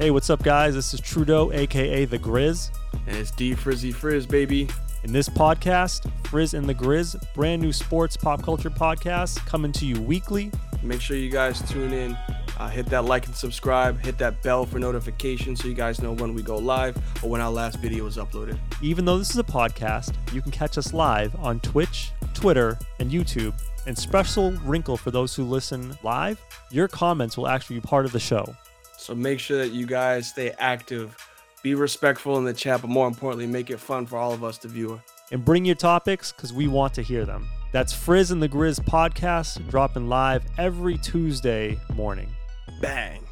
Hey, what's up, guys? This is Trudeau, aka The Grizz. And it's D Frizzy Frizz, baby. In this podcast, Frizz and The Grizz, brand new sports pop culture podcast coming to you weekly. Make sure you guys tune in. Uh, hit that like and subscribe. Hit that bell for notifications so you guys know when we go live or when our last video is uploaded. Even though this is a podcast, you can catch us live on Twitch, Twitter, and YouTube. And special wrinkle for those who listen live, your comments will actually be part of the show. So make sure that you guys stay active, be respectful in the chat, but more importantly, make it fun for all of us to view. And bring your topics because we want to hear them. That's Frizz and the Grizz podcast dropping live every Tuesday morning. Bang.